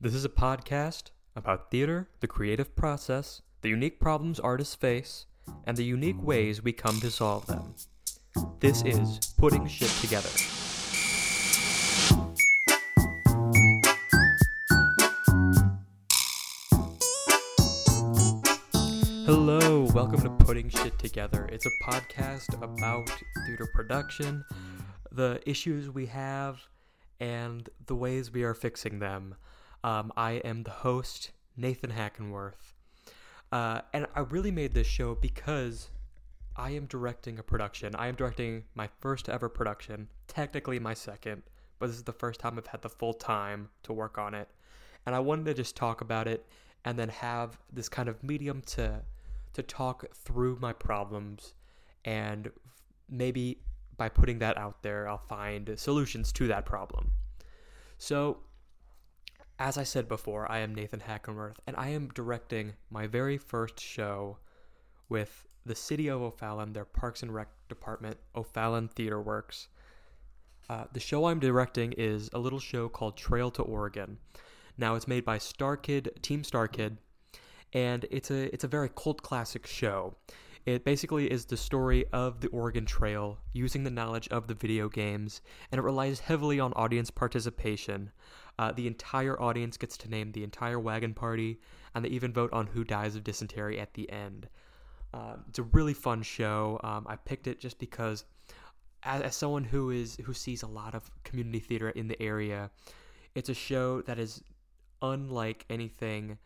This is a podcast about theater, the creative process, the unique problems artists face, and the unique ways we come to solve them. This is Putting Shit Together. Hello, welcome to Putting Shit Together. It's a podcast about theater production, the issues we have, and the ways we are fixing them. Um, I am the host, Nathan Hackenworth. Uh, and I really made this show because I am directing a production. I am directing my first ever production, technically my second, but this is the first time I've had the full time to work on it. And I wanted to just talk about it and then have this kind of medium to to talk through my problems and maybe by putting that out there I'll find solutions to that problem. So as I said before, I am Nathan Hackenworth, and I am directing my very first show with the City of O'Fallon, their Parks and Rec department, O'Fallon Theater Works. Uh, the show I'm directing is a little show called Trail to Oregon. Now, it's made by StarKid, Team StarKid, and it's a it's a very cult classic show. It basically is the story of the Oregon Trail using the knowledge of the video games, and it relies heavily on audience participation. Uh, the entire audience gets to name the entire wagon party, and they even vote on who dies of dysentery at the end. Um, it's a really fun show. Um, I picked it just because, as, as someone who is who sees a lot of community theater in the area, it's a show that is unlike anything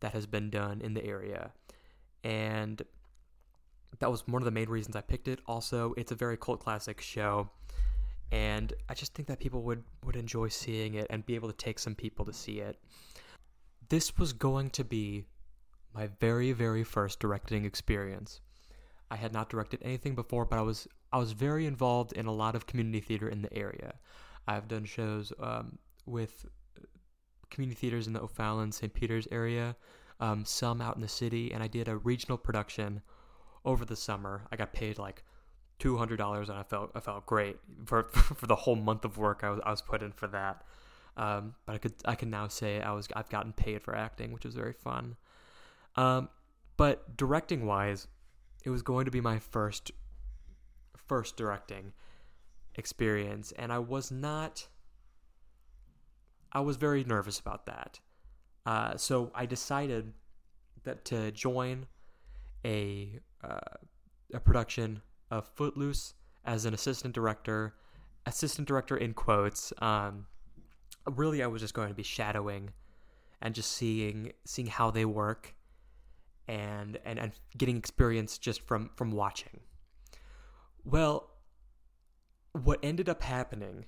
that has been done in the area, and that was one of the main reasons I picked it. Also, it's a very cult classic show, and I just think that people would would enjoy seeing it and be able to take some people to see it. This was going to be my very very first directing experience. I had not directed anything before, but I was I was very involved in a lot of community theater in the area. I've done shows um, with community theaters in the O'Fallon, St. Peter's area, um, some out in the city, and I did a regional production over the summer. I got paid like two hundred dollars, and I felt I felt great for for the whole month of work I was I was put in for that. Um, but I could I can now say I was I've gotten paid for acting, which was very fun. Um, but directing wise, it was going to be my first first directing experience, and I was not. I was very nervous about that. Uh, so I decided that to join a uh, a production of Footloose as an assistant director, assistant director in quotes. Um, really, I was just going to be shadowing and just seeing seeing how they work, and and and getting experience just from from watching. Well, what ended up happening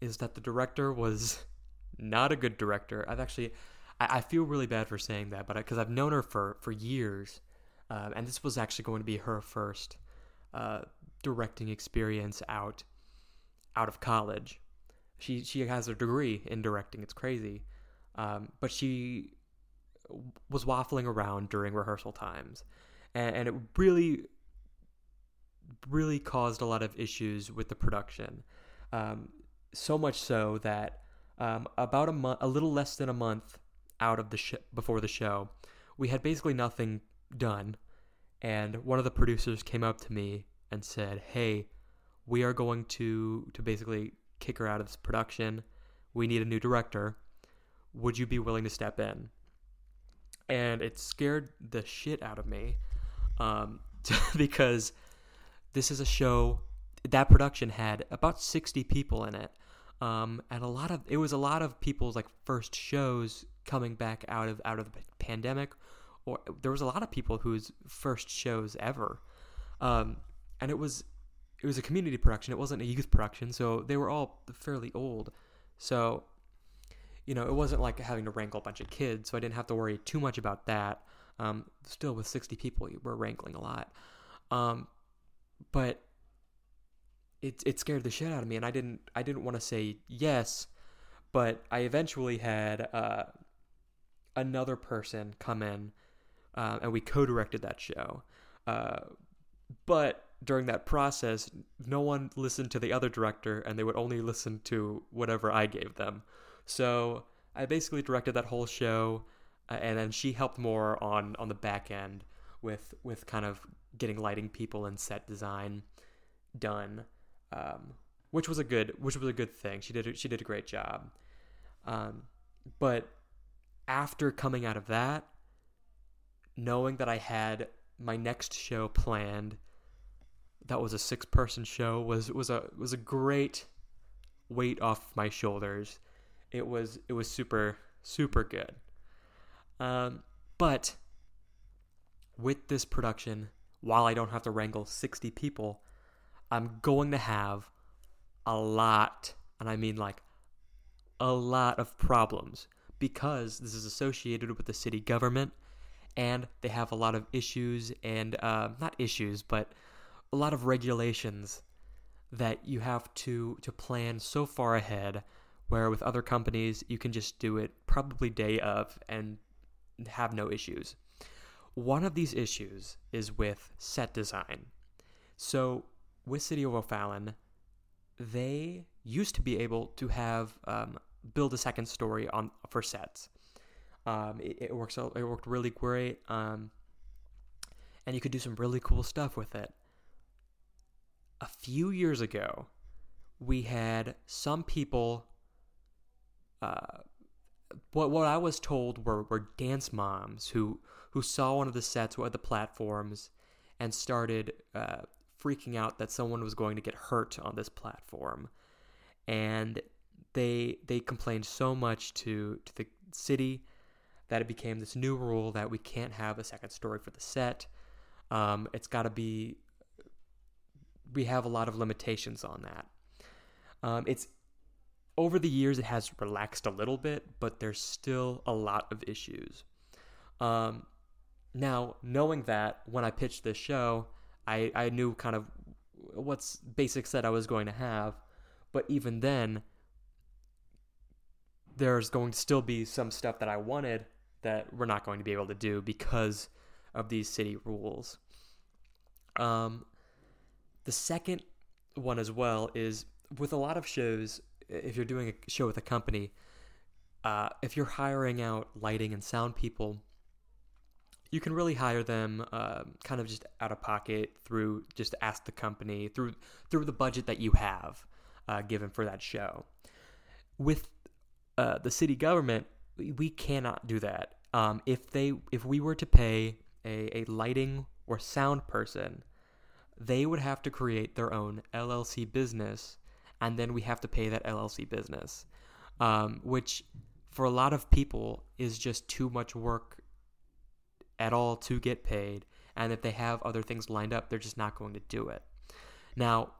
is that the director was not a good director. I've actually, I, feel really bad for saying that, but because I've known her for for years, um, and this was actually going to be her first uh, directing experience out out of college. She she has a degree in directing. It's crazy, um, but she was waffling around during rehearsal times, and, and it really really caused a lot of issues with the production. Um, so much so that um, about a month, a little less than a month out of the sh- before the show, we had basically nothing done. And one of the producers came up to me and said, "Hey, we are going to to basically kick her out of this production. We need a new director. Would you be willing to step in?" And it scared the shit out of me, um, because this is a show. That production had about sixty people in it, um, and a lot of it was a lot of people's like first shows coming back out of out of the pandemic or there was a lot of people whose first shows ever, um, and it was it was a community production. It wasn't a youth production, so they were all fairly old. So, you know, it wasn't like having to wrangle a bunch of kids. So I didn't have to worry too much about that. Um, still, with sixty people, we're wrangling a lot. Um, but it it scared the shit out of me, and I didn't I didn't want to say yes, but I eventually had uh, another person come in uh, and we co-directed that show. Uh, but during that process, no one listened to the other director, and they would only listen to whatever I gave them. So I basically directed that whole show, uh, and then she helped more on on the back end with with kind of getting lighting people and set design done, um, which was a good which was a good thing. She did she did a great job. Um, but after coming out of that, knowing that I had my next show planned, that was a six person show was was a was a great weight off my shoulders. It was it was super super good. Um, but with this production, while I don't have to wrangle 60 people, I'm going to have a lot, and I mean like a lot of problems because this is associated with the city government and they have a lot of issues and uh, not issues, but a lot of regulations that you have to to plan so far ahead. Where with other companies, you can just do it probably day of and have no issues. One of these issues is with set design. So with City of O'Fallon, they used to be able to have um, build a second story on for sets. Um, it, it, works. It worked really great, um, and you could do some really cool stuff with it. A few years ago, we had some people. Uh, what what I was told were were dance moms who who saw one of the sets at the platforms and started uh, freaking out that someone was going to get hurt on this platform, and they they complained so much to to the city that it became this new rule that we can't have a second story for the set. Um, it's got to be. We have a lot of limitations on that. Um, it's over the years it has relaxed a little bit, but there's still a lot of issues. Um, now, knowing that when I pitched this show, I, I knew kind of what's basic set I was going to have, but even then, there's going to still be some stuff that I wanted that we're not going to be able to do because of these city rules. Um, the second one as well is with a lot of shows, if you're doing a show with a company, uh, if you're hiring out lighting and sound people, you can really hire them uh, kind of just out of pocket through just ask the company through through the budget that you have uh, given for that show. With uh, the city government, we cannot do that. Um, if they if we were to pay a, a lighting or sound person, they would have to create their own LLC business, and then we have to pay that LLC business, um, which for a lot of people is just too much work at all to get paid. And if they have other things lined up, they're just not going to do it. Now,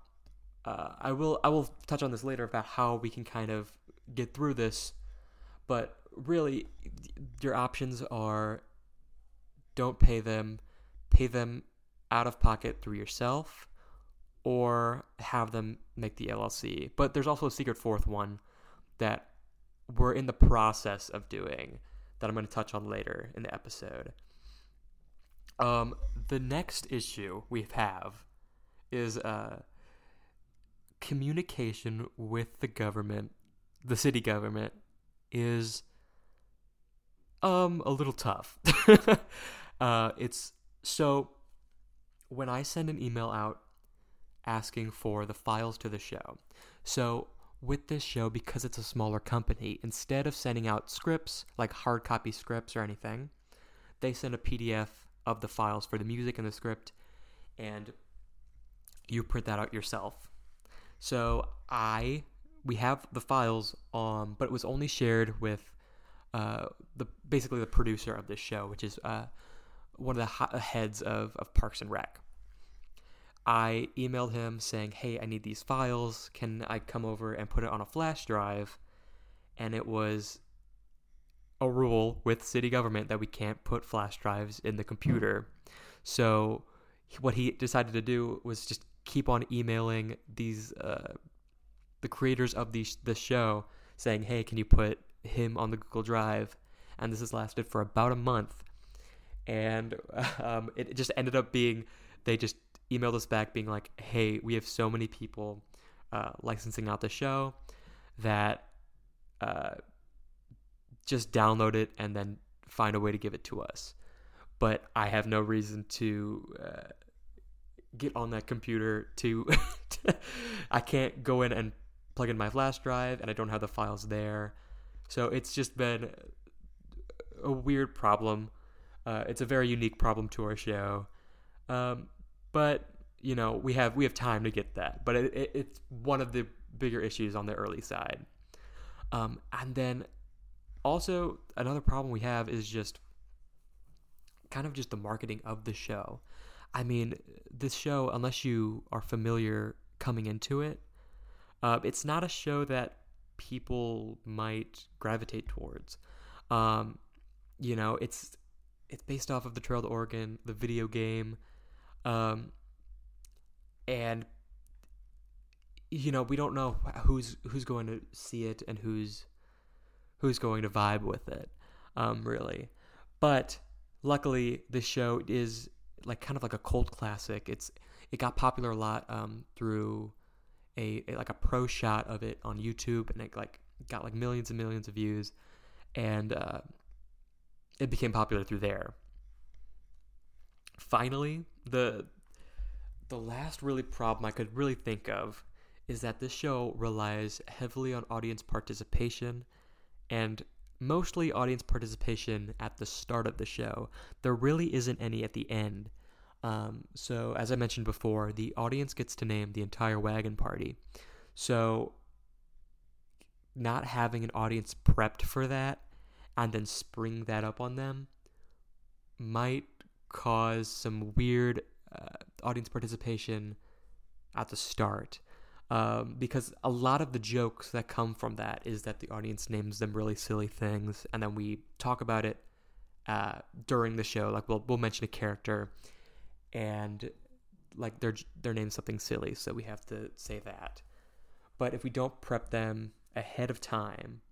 uh, I will I will touch on this later about how we can kind of get through this, but really, your options are don't pay them, pay them out of pocket through yourself, or have them make the LLC. But there's also a secret fourth one that we're in the process of doing that I'm going to touch on later in the episode. Um, the next issue we have is uh, communication with the government, the city government, is um a little tough. uh, it's so when I send an email out asking for the files to the show. So with this show, because it's a smaller company, instead of sending out scripts like hard copy scripts or anything, they send a PDF of the files for the music and the script, and you print that out yourself. So I we have the files, um, but it was only shared with uh, the basically the producer of this show, which is uh, one of the heads of, of Parks and Rec. I emailed him saying, "Hey, I need these files. Can I come over and put it on a flash drive?" And it was a rule with city government that we can't put flash drives in the computer. So what he decided to do was just keep on emailing these uh, the creators of the the show saying, "Hey, can you put him on the Google Drive?" And this has lasted for about a month, and um, it just ended up being they just emailed us back being like, "Hey, we have so many people uh, licensing out the show that." Uh, just download it and then find a way to give it to us. But I have no reason to uh, get on that computer to. I can't go in and plug in my flash drive, and I don't have the files there. So it's just been a weird problem. Uh, it's a very unique problem to our show, um, but you know we have we have time to get that. But it, it, it's one of the bigger issues on the early side. Um, and then also another problem we have is just kind of just the marketing of the show. I mean, this show, unless you are familiar coming into it, uh, it's not a show that people might gravitate towards. Um, you know, it's it's based off of the Trail to Oregon, the video game, um, and you know we don't know who's who's going to see it and who's who's going to vibe with it, um, really. But luckily, this show is like kind of like a cult classic. It's it got popular a lot um, through a, a, like a pro shot of it on YouTube, and it like got like millions and millions of views, and uh, it became popular through there. Finally, the the last really problem I could really think of is that this show relies heavily on audience participation and mostly audience participation at the start of the show. There really isn't any at the end. Um, so, as I mentioned before, the audience gets to name the entire wagon party. So, not having an audience prepped for that and then spring that up on them might cause some weird uh, audience participation at the start. Um, because a lot of the jokes that come from that is that the audience names them really silly things, and then we talk about it uh, during the show. Like we'll we'll mention a character, and like their their name's something silly, so we have to say that. But if we don't prep them ahead of time,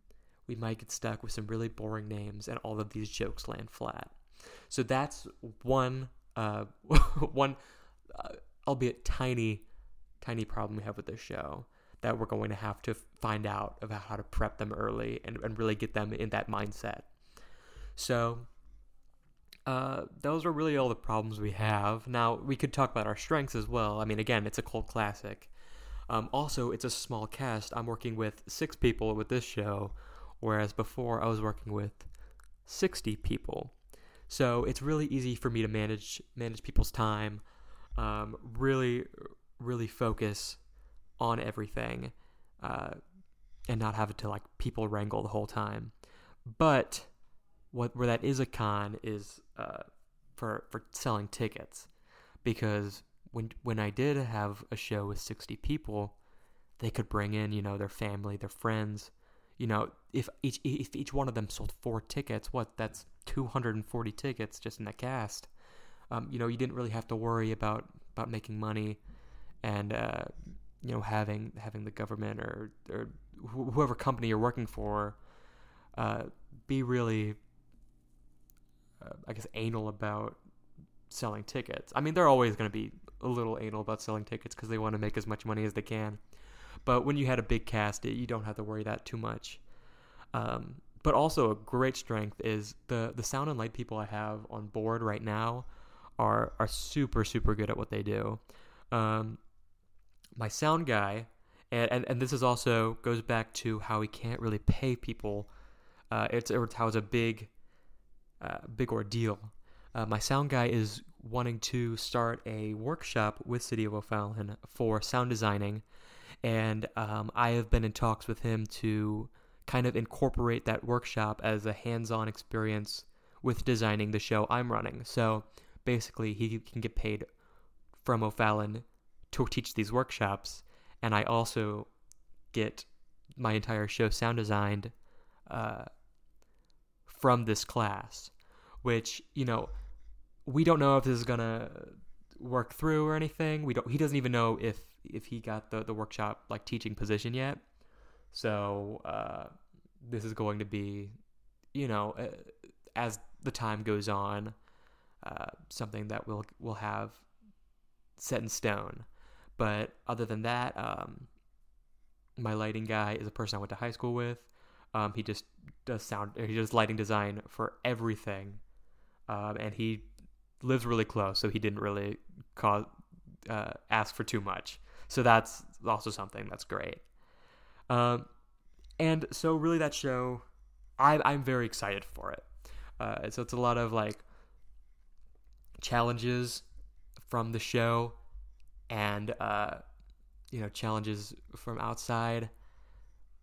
we might get stuck with some really boring names, and all of these jokes land flat. So that's one uh, one uh, albeit tiny tiny problem we have with this show that we're going to have to find out about how to prep them early and, and really get them in that mindset. So uh, those are really all the problems we have. Now, we could talk about our strengths as well. I mean, again, it's a cult classic. Um, also, it's a small cast. I'm working with six people with this show, whereas before I was working with 60 people. So it's really easy for me to manage manage people's time, um, really, really focus on everything, uh, and not have to like people wrangle the whole time. But what where that is a con is uh, for for selling tickets, because when when I did have a show with sixty people, they could bring in you know their family, their friends. You know, if each if each one of them sold four tickets, what that's two hundred and forty tickets just in the cast. Um, you know, you didn't really have to worry about about making money, and uh, you know having having the government or or wh- whoever company you're working for uh, be really uh, I guess anal about selling tickets. I mean, they're always going to be a little anal about selling tickets because they want to make as much money as they can. But when you had a big cast, you don't have to worry that too much. Um, but also a great strength is the the sound and light people I have on board right now are are super super good at what they do. Um, my sound guy, and, and and this is also goes back to how we can't really pay people. Uh, it's, it's how it's a big uh, big ordeal. Uh, my sound guy is wanting to start a workshop with City of O'Fallon for sound designing, and um, I have been in talks with him to kind of incorporate that workshop as a hands-on experience with designing the show I'm running. So basically, he can get paid from O'Fallon to teach these workshops, and I also get my entire show sound designed uh, from this class which you know we don't know if this is gonna work through or anything. We don't. He doesn't even know if if he got the the workshop like teaching position yet. So uh, this is going to be, you know, uh, as the time goes on, uh, something that we'll we'll have set in stone. But other than that, um, my lighting guy is a person I went to high school with. Um, he just does sound he does lighting design for everything, um, and he lives really close, so he didn't really cause uh, ask for too much. So that's also something that's great. Um, and so really that show, I, I'm very excited for it. Uh, so it's a lot of like challenges from the show and uh, you know challenges from outside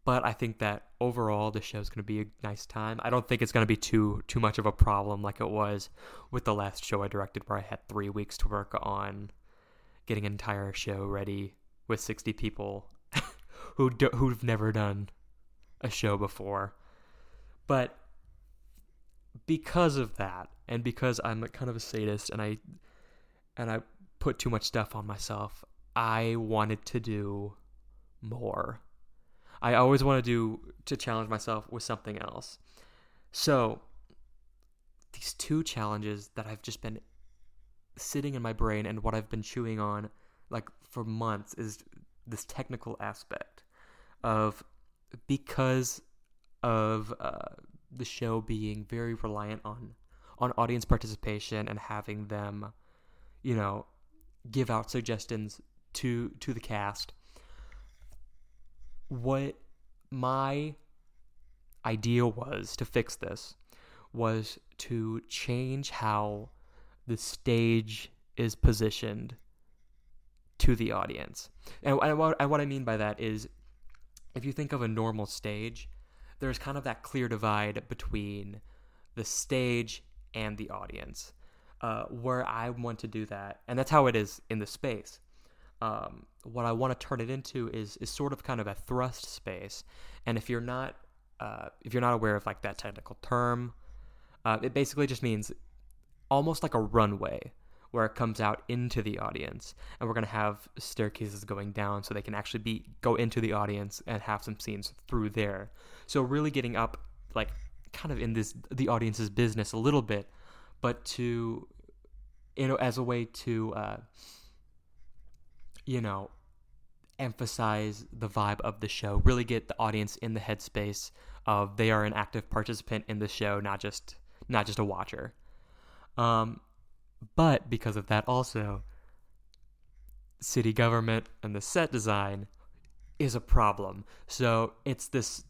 but I think that overall the show's going to be a nice time. I don't think it's going to be too too much of a problem like it was with the last show I directed where I had 3 weeks to work on getting an entire show ready with 60 people who do, who've never done a show before. But because of that and because I'm kind of a sadist and I and I put too much stuff on myself, I wanted to do more. I always want to do to challenge myself with something else. So, these two challenges that I've just been sitting in my brain and what I've been chewing on like for months is this technical aspect of because of uh, the show being very reliant on on audience participation and having them, you know, give out suggestions to to the cast. What my idea was to fix this was to change how the stage is positioned to the audience. And, what, what I mean by that is if you think of a normal stage, there's kind of that clear divide between the stage and the audience. Uh, where I want to do that, and that's how it is in the space. Um, what I want to turn it into is is sort of kind of a thrust space. And if you're not uh, if you're not aware of like that technical term, uh, it basically just means almost like a runway where it comes out into the audience and we're going to have staircases going down so they can actually be go into the audience and have some scenes through there so really getting up like kind of in this the audience's business a little bit but to you know as a way to uh, you know emphasize the vibe of the show really get the audience in the headspace of they are an active participant in the show not just not just a watcher um, but because of that, also, city government and the set design is a problem. So it's this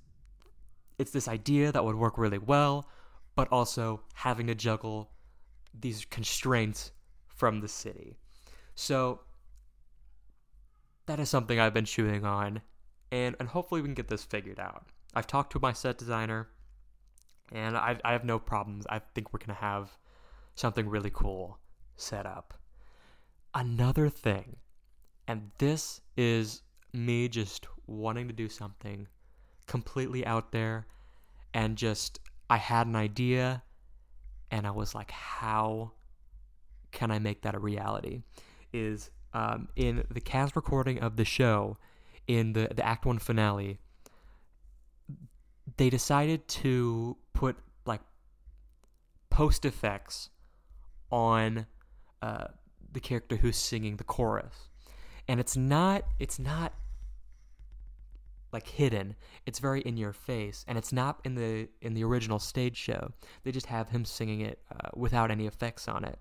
it's this idea that would work really well, but also having to juggle these constraints from the city. So that is something I've been chewing on, and and hopefully we can get this figured out. I've talked to my set designer, and I I have no problems. I think we're gonna have something really cool set up. Another thing, and this is me just wanting to do something completely out there and just I had an idea and I was like, how can I make that a reality? Is um, in the cast recording of the show, in the, the Act 1 finale, they decided to put like post effects on uh, the character who's singing the chorus, and it's not it's not like hidden. It's very in your face, and it's not in the in the original stage show. They just have him singing it uh, without any effects on it,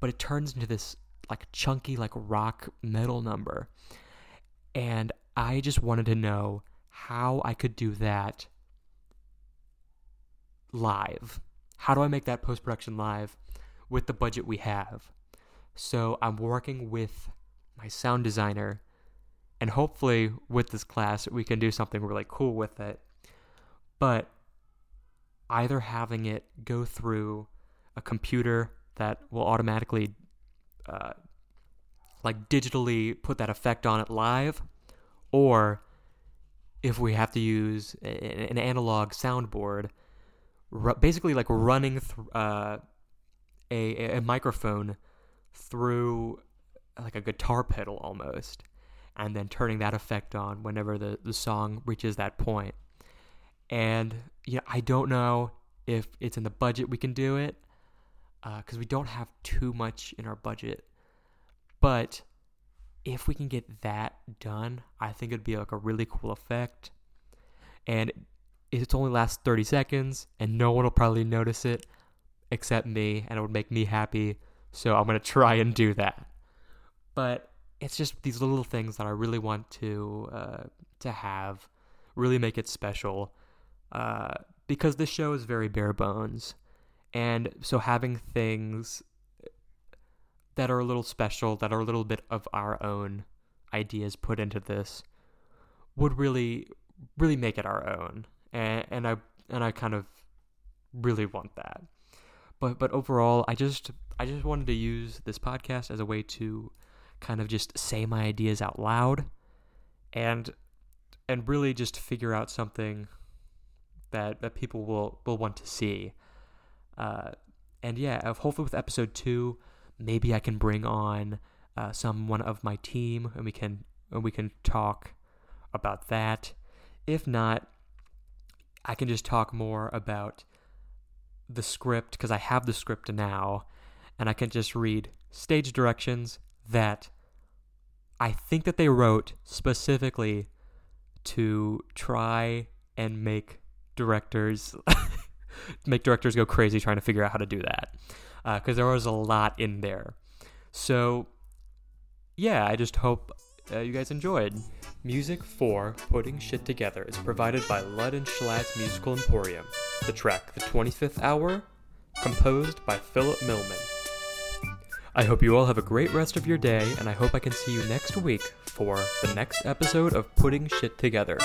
but it turns into this like chunky like rock metal number, and I just wanted to know how I could do that live. How do I make that post production live with the budget we have? So I'm working with my sound designer, and hopefully, with this class, we can do something really cool with it. But either having it go through a computer that will automatically, uh, like, digitally put that effect on it live, or if we have to use an analog soundboard, basically like running th- uh, a, a microphone through like a guitar pedal almost, and then turning that effect on whenever the, the song reaches that point. And you know, I don't know if it's in the budget we can do it, because uh, we don't have too much in our budget. But if we can get that done, I think it'd be like a really cool effect. And it only lasts 30 seconds and no one will probably notice it except me and it would make me happy. So I'm going to try and do that. But it's just these little things that I really want to uh, to have, really make it special, uh, because this show is very bare bones, and so having things that are a little special, that are a little bit of our own ideas put into this, would really really make it our own, and and I and I kind of really want that. But but overall, I just I just wanted to use this podcast as a way to kind of just say my ideas out loud and and really just figure out something that that people will will want to see. Uh, and yeah, hopefully with episode two, maybe I can bring on uh, someone of my team and we can and we can talk about that. If not, I can just talk more about the script because I have the script now, and I can just read stage directions that I think that they wrote specifically to try and make directors make directors go crazy trying to figure out how to do that because uh, there was a lot in there. So yeah, I just hope uh, you guys enjoyed. Music for Putting Shit Together is provided by Lud and Schlatt's Musical Emporium. The track, The 25th Hour, composed by Philip Millman. I hope you all have a great rest of your day, and I hope I can see you next week for the next episode of Putting Shit Together.